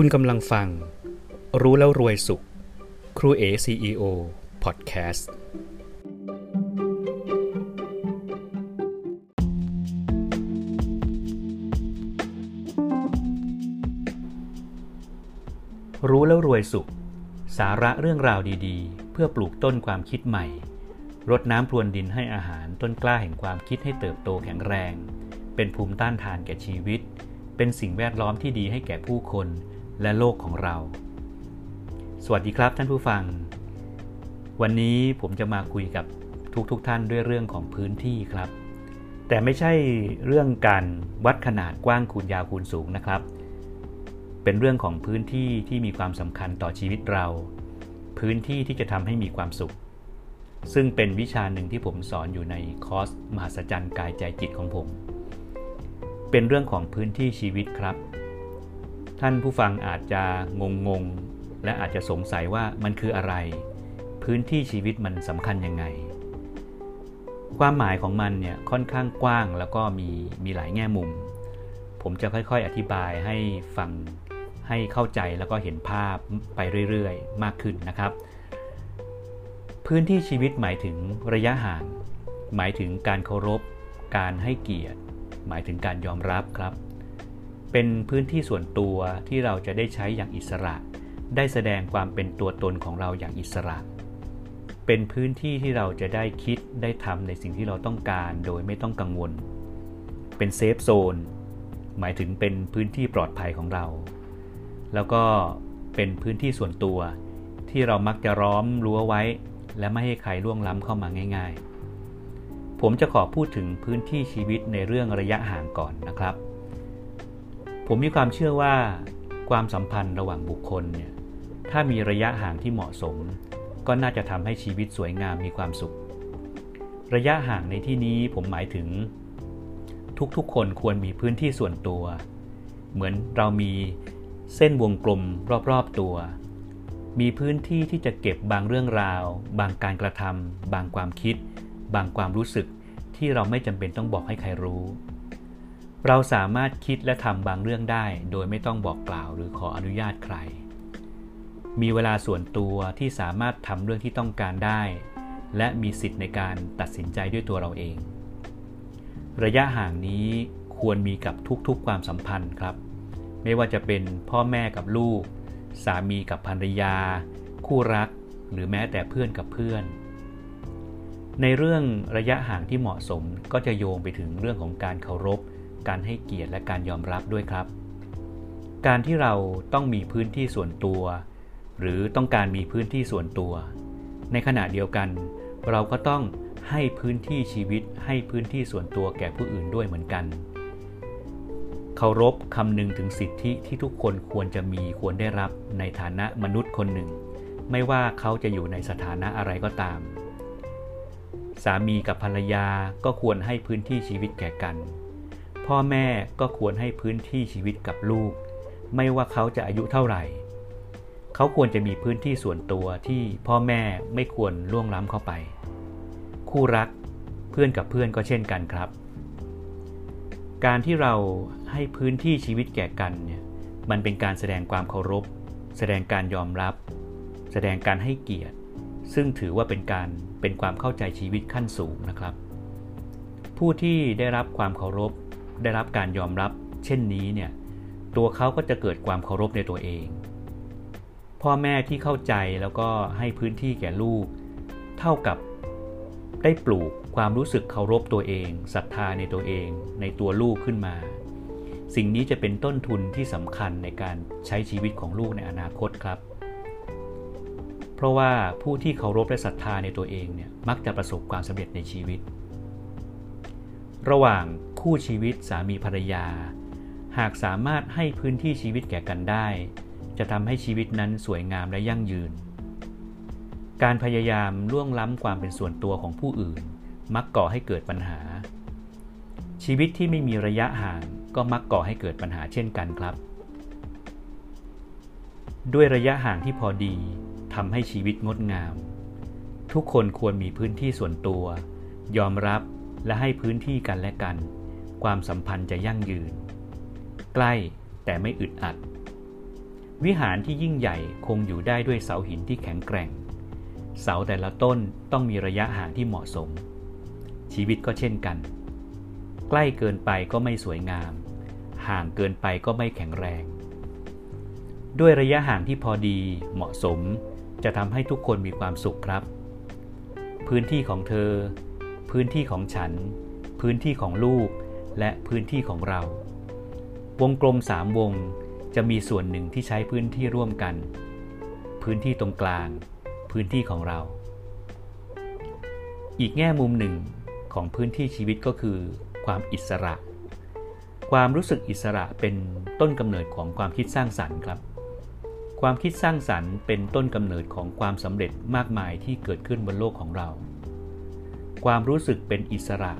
คุณกำลังฟัง รู้แล้วรวยสุข ครูเอ CEO พอดแคสต์รู้แล้วรวยสุข สาระเรื่องราวดีๆ เพื่อปลูกต้นความคิดใหม่ รดน้ำพรวนดินให้อาหารต้นกล้าแห่งความคิดให้เติบโตแข็งแรง เป็นภูมิต้านทานแก่ชีวิต เป็นสิ่งแวดล้อมที่ดีให้แก่ผู้คน และโลกของเรา สวัสดีครับท่านผู้ฟัง วันนี้ผมจะมาคุยกับทุกๆทท่านด้วยเรื่องของพื้นที่ครับ แต่ไม่ใช่เรื่องการวัดขนาดกว้างคูณยาวคูณสูงนะครับ เป็นเรื่องของพื้นที่ที่มีความสำคัญต่อชีวิตเรา พื้นที่ที่จะทำให้มีความสุข ซึ่งเป็นวิชาหนึ่งที่ผมสอนอยู่ในคอร์สมหัศจรรย์กายใจจิตของผม เป็นเรื่องของพื้นที่ชีวิตครับ ท่านผู้ฟังอาจจะงงงและอาจจะสงสัยว่ามันคืออะไร พื้นที่ชีวิตมันสำคัญยังไง ความหมายของมันเนี่ยค่อนข้างกว้างแล้วก็มีมีหลายแง่มุม ผมจะค่อยๆ อธิบายให้ฟังให้เข้าใจแล้วก็เห็นภาพไปเรื่อยๆ มากขึ้นนะครับ พื้นที่ชีวิตหมายถึงระยะห่าง หมายถึงการเคารพ การให้เกียรติ หมายถึงการยอมรับครับ เป็นพื้นที่ส่วนตัวที่เราจะได้ใช้อย่างอิสระ ได้แสดงความเป็นตัวตนของเราอย่างอิสระ เป็นพื้นที่ที่เราจะได้คิดได้ทำในสิ่งที่เราต้องการโดยไม่ต้องกังวล เป็นเซฟโซนหมายถึงเป็นพื้นที่ปลอดภัยของเรา แล้วก็เป็นพื้นที่ส่วนตัวที่เรามักจะร้อมรั้วไว้ และไม่ให้ใครล่วงล้ำเข้ามาง่าย ๆ ผมจะขอพูดถึงพื้นที่ชีวิตในเรื่องระยะห่างก่อนนะครับ ผมมีความเชื่อว่าความสัมพันธ์ระหว่างบุคคลเนี่ยถ้ามีระยะห่างที่เหมาะสม ก็น่าจะทำให้ชีวิตสวยงามมีความสุข ระยะห่างในที่นี้ผมหมายถึง ทุกๆคนควรมีพื้นที่ส่วนตัว เหมือนเรามีเส้นวงกลมรอบๆตัว มีพื้นที่ที่จะเก็บบางเรื่องราว บางการกระทำบางความคิด บางความรู้สึกที่เราไม่จำเป็นต้องบอกให้ใครรู้ เราสามารถคิดและทำบางเรื่องได้ โดยไม่ต้องบอกกล่าวหรือขออนุญาตใคร มีเวลาส่วนตัวที่สามารถทำเรื่องที่ต้องการได้ และมีสิทธิ์ในการตัดสินใจด้วยตัวเราเอง ระยะห่างนี้ควรมีกับทุกๆความสัมพันธ์ครับ ไม่ว่าจะเป็นพ่อแม่กับลูก สามีกับภรรยา คู่รัก หรือแม้แต่เพื่อนกับเพื่อน ในเรื่องระยะห่างที่เหมาะสมก็จะโยงไปถึงเรื่องของการเคารพ การให้เกียรติและการยอมรับด้วยครับ การที่เราต้องมีพื้นที่ส่วนตัว หรือต้องการมีพื้นที่ส่วนตัว ในขณะเดียวกัน เราก็ต้องให้พื้นที่ชีวิตให้พื้นที่ส่วนตัวแก่ผู้อื่นด้วยเหมือนกัน เคารพคำนึงถึงสิทธิที่ทุกคนควรจะมีควรได้รับในฐานะมนุษย์คนหนึ่ง ไม่ว่าเขาจะอยู่ในสถานะอะไรก็ตาม สามีกับภรรยาก็ควรให้พื้นที่ชีวิตแก่กัน พ่อแม่ก็ควรให้พื้นที่ชีวิตกับลูก ไม่ว่าเขาจะอายุเท่าไหร่ เขาควรจะมีพื้นที่ส่วนตัวที่พ่อแม่ไม่ควรล่วงล้ำเข้าไป คู่รักเพื่อนกับเพื่อนก็เช่นกันครับ การที่เราให้พื้นที่ชีวิตแก่กันเนี่ยมันเป็นการแสดงความเคารพ แสดงการยอมรับ แสดงการให้เกียรติ ซึ่งถือว่าเป็นการเป็นความเข้าใจชีวิตขั้นสูงนะครับ ผู้ที่ได้รับความเคารพ ได้รับการยอมรับ เช่นนี้เนี่ยตัวเขาก็จะเกิดความเคารพในตัวเอง พ่อแม่ที่เข้าใจแล้วก็ให้พื้นที่แก่ลูก เท่ากับได้ปลูกความรู้สึกเคารพตัวเองศรัทธาในตัวเอง ในตัวลูกขึ้นมา สิ่งนี้จะเป็นต้นทุนที่สำคัญในการใช้ชีวิตของลูกในอนาคตครับ เพราะว่าผู้ที่เคารพและศรัทธาในตัวเองเนี่ยมักจะประสบความสำเร็จในชีวิต ระหว่างคู่ชีวิตสามีภรรยา หากสามารถให้พื้นที่ชีวิตแก่กันได้ จะทำให้ชีวิตนั้นสวยงามและยั่งยืน การพยายามล่วงล้ำความเป็นส่วนตัวของผู้อื่น มักก่อให้เกิดปัญหา ชีวิตที่ไม่มีระยะห่างก็มักก่อให้เกิดปัญหาเช่นกันครับ ด้วยระยะห่างที่พอดีทำให้ชีวิตงดงาม ทุกคนควรมีพื้นที่ส่วนตัว ยอมรับ และให้พื้นที่กันและกัน ความสัมพันธ์จะยั่งยืน ใกล้แต่ไม่อึดอัด วิหารที่ยิ่งใหญ่คงอยู่ได้ด้วยเสาหินที่แข็งแกร่ง เสาแต่ละต้นต้องมีระยะห่างที่เหมาะสม ชีวิตก็เช่นกัน ใกล้เกินไปก็ไม่สวยงาม ห่างเกินไปก็ไม่แข็งแรง ด้วยระยะห่างที่พอดีเหมาะสม จะทำให้ทุกคนมีความสุขครับ พื้นที่ของเธอ พื้นที่ของฉัน พื้นที่ของลูก และพื้นที่ของเรา วงกลมสามวงจะมีส่วนหนึ่งที่ใช้พื้นที่ร่วมกัน พื้นที่ตรงกลาง พื้นที่ของเรา อีกแง่มุมหนึ่งของพื้นที่ชีวิตก็คือความอิสระ ความรู้สึกอิสระเป็นต้นกำเนิดของความคิดสร้างสรรค์ครับ ความคิดสร้างสรรค์เป็นต้นกำเนิดของความสำเร็จมากมายที่เกิดขึ้นบนโลกของเรา ความรู้สึกเป็นอิสระ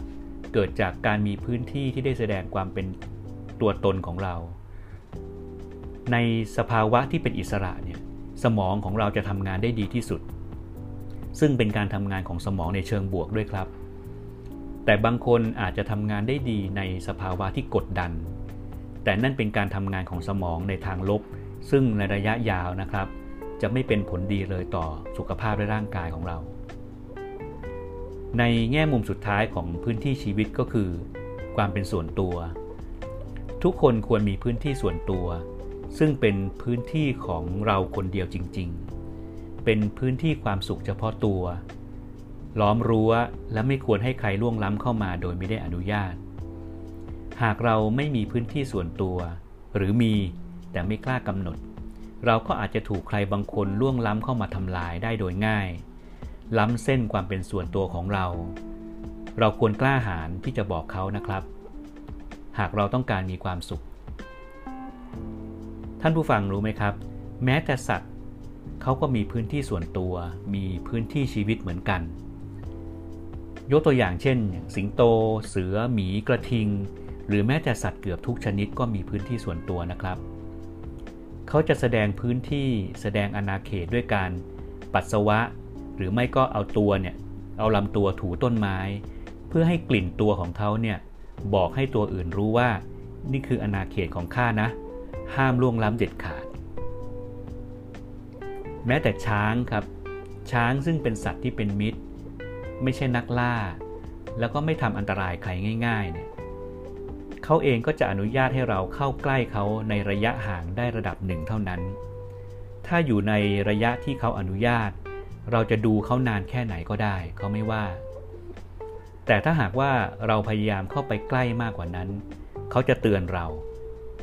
เกิดจากการมีพื้นที่ที่ได้แสดงความเป็นตัวตนของเรา ในสภาวะที่เป็นอิสระเนี่ยสมองของเราจะทำงานได้ดีที่สุด ซึ่งเป็นการทำงานของสมองในเชิงบวกด้วยครับ แต่บางคนอาจจะทำงานได้ดีในสภาวะที่กดดัน แต่นั่นเป็นการทำงานของสมองในทางลบ ซึ่งในระยะยาวนะครับ จะไม่เป็นผลดีเลยต่อสุขภาพและร่างกายของเรา ในแง่มุมสุดท้ายของพื้นที่ชีวิตก็คือ ความเป็นส่วนตัว ทุกคนควรมีพื้นที่ส่วนตัว ซึ่งเป็นพื้นที่ของเราคนเดียวจริง ๆ เป็นพื้นที่ความสุขเฉพาะตัว ล้อมรั้วและไม่ควรให้ใครล่วงล้ำเข้ามาโดยไม่ได้อนุญาต หากเราไม่มีพื้นที่ส่วนตัว หรือมีแต่ไม่กล้ากำหนด เราก็อาจจะถูกใครบางคนล่วงล้ำเข้ามาทำลายได้โดยง่าย ล้ำเส้นความเป็นส่วนตัวของเรา เราควรกล้าหาญที่จะบอกเขานะครับ หากเราต้องการมีความสุข ท่านผู้ฟังรู้ไหมครับ แม้แต่สัตว์เขาก็มีพื้นที่ส่วนตัว มีพื้นที่ชีวิตเหมือนกัน ยกตัวอย่างเช่น สิงโต เสือ หมี กระทิง หรือแม้แต่สัตว์เกือบทุกชนิดก็มีพื้นที่ส่วนตัวนะครับเขาจะแสดงพื้นที่แสดงอาณาเขตด้วยการปัสสาวะ หรือไม่ก็เอาตัวเนี่ยเอาลำตัวถูต้นไม้ เพื่อให้กลิ่นตัวของเขาเนี่ยบอกให้ตัวอื่นรู้ว่า นี่คืออาณาเขตของข้านะ ห้ามล่วงล้ำเด็ดขาด แม้แต่ช้างครับ ช้างซึ่งเป็นสัตว์ที่เป็นมิตร ไม่ใช่นักล่า แล้วก็ไม่ทำอันตรายใครง่ายๆเนี่ยเขาเองก็จะอนุญาตให้เราเข้าใกล้เขาในระยะห่างได้ระดับหนึ่งเท่านั้น ถ้าอยู่ในระยะที่เขาอนุญาต เราจะดูเขานานแค่ไหนก็ได้เขาไม่ว่า แต่ถ้าหากว่าเราพยายามเข้าไปใกล้มากกว่านั้น เขาจะเตือนเรา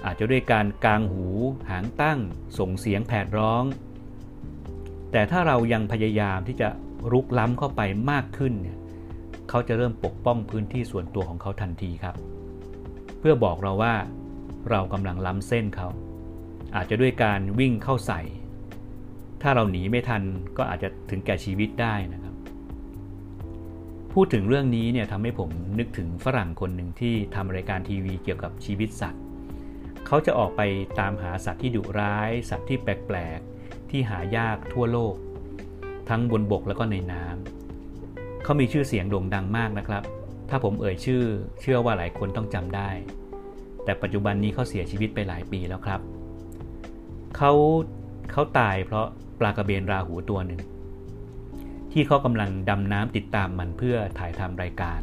อาจจะด้วยการกางหู หางตั้ง ส่งเสียงแผดร้อง แต่ถ้าเรายังพยายามที่จะรุกล้ำเข้าไปมากขึ้นเนี่ยเขาจะเริ่มปกป้องพื้นที่ส่วนตัวของเขาทันทีครับ เพื่อบอกเราว่าเรากำลังล้ำเส้นเขา อาจจะด้วยการวิ่งเข้าใส่ ถ้าเราหนีไม่ทันก็อาจจะถึงแก่ชีวิตได้นะครับ พูดถึงเรื่องนี้เนี่ยทำให้ผมนึกถึงฝรั่งคนหนึ่งที่ทำรายการทีวีเกี่ยวกับชีวิตสัตว์ เขาจะออกไปตามหาสัตว์ที่ดุร้าย สัตว์ที่แปลกๆ ที่หายากทั่วโลก ทั้งบนบกแล้วก็ในน้ำเขามีชื่อเสียงโด่งดังมากนะครับ ถ้าผมเอ่ยชื่อ เชื่อว่าหลายคนต้องจำได้ แต่ปัจจุบันนี้เขาเสียชีวิตไปหลายปีแล้วครับเขาเขาตายเพราะ ลากระเบนราหูตัวหนึ่ง ที่เขากำลังดำน้ำติดตามมันเพื่อถ่ายทำรายการ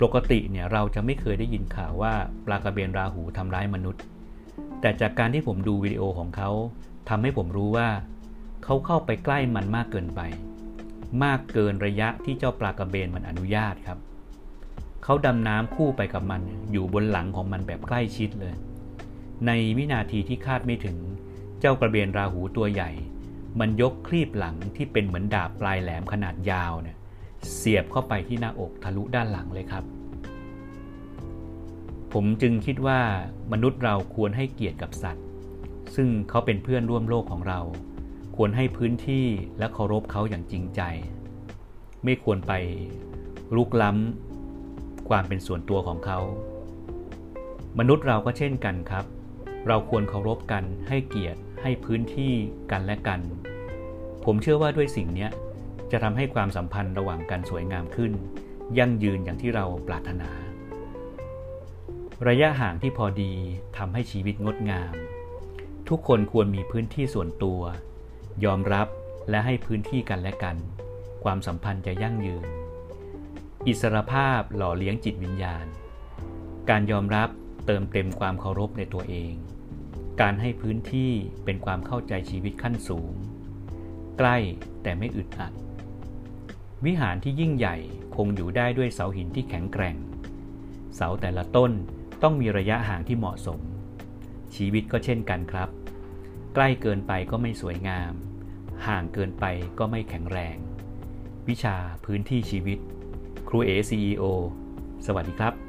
ปกติเนี่ยเราจะไม่เคยได้ยินข่าวว่าปลากระเบนราหูทำร้ายมนุษย์ แต่จากการที่ผมดูวิดีโอของเขาทำให้ผมรู้ว่า เขาเข้าไปใกล้มันมากเกินไป มากเกินระยะที่เจ้าปลากระเบนมันอนุญาตครับเขาดำน้ำคู่ไปกับมัน อยู่บนหลังของมันแบบใกล้ชิดเลย ในวินาทีที่คาดไม่ถึง เจ้ากระเบนราหูตัวใหญ่ มันยกคลีบหลังที่เป็นเหมือนดาบปลายแหลมขนาดยาวเนี่ยเสียบเข้าไปที่หน้าอกทะลุด้านหลังเลยครับ ผมจึงคิดว่ามนุษย์เราควรให้เกียรติกับสัตว์ ซึ่งเขาเป็นเพื่อนร่วมโลกของเรา ควรให้พื้นที่และเคารพเขาอย่างจริงใจ ไม่ควรไปลุกล้ำความเป็นส่วนตัวของเขา มนุษย์เราก็เช่นกันครับ เราควรเคารพกันให้เกียรติ ให้พื้นที่กันและกัน ผมเชื่อว่าด้วยสิ่งนี้จะทำให้ความสัมพันธ์ระหว่างกันสวยงามขึ้น ยั่งยืนอย่างที่เราปรารถนา ระยะห่างที่พอดีทำให้ชีวิตงดงาม ทุกคนควรมีพื้นที่ส่วนตัว ยอมรับและให้พื้นที่กันและกัน ความสัมพันธ์จะยั่งยืน อิสรภาพหล่อเลี้ยงจิตวิญญาณ การยอมรับเติมเต็มความเคารพในตัวเอง การให้พื้นที่เป็นความเข้าใจชีวิตขั้นสูง ใกล้แต่ไม่อึดอัด วิหารที่ยิ่งใหญ่คงอยู่ได้ด้วยเสาหินที่แข็งแกร่ง เสาแต่ละต้นต้องมีระยะห่างที่เหมาะสม ชีวิตก็เช่นกันครับ ใกล้เกินไปก็ไม่สวยงาม ห่างเกินไปก็ไม่แข็งแรง วิชาพื้นที่ชีวิต ครูเอ CEO สวัสดีครับ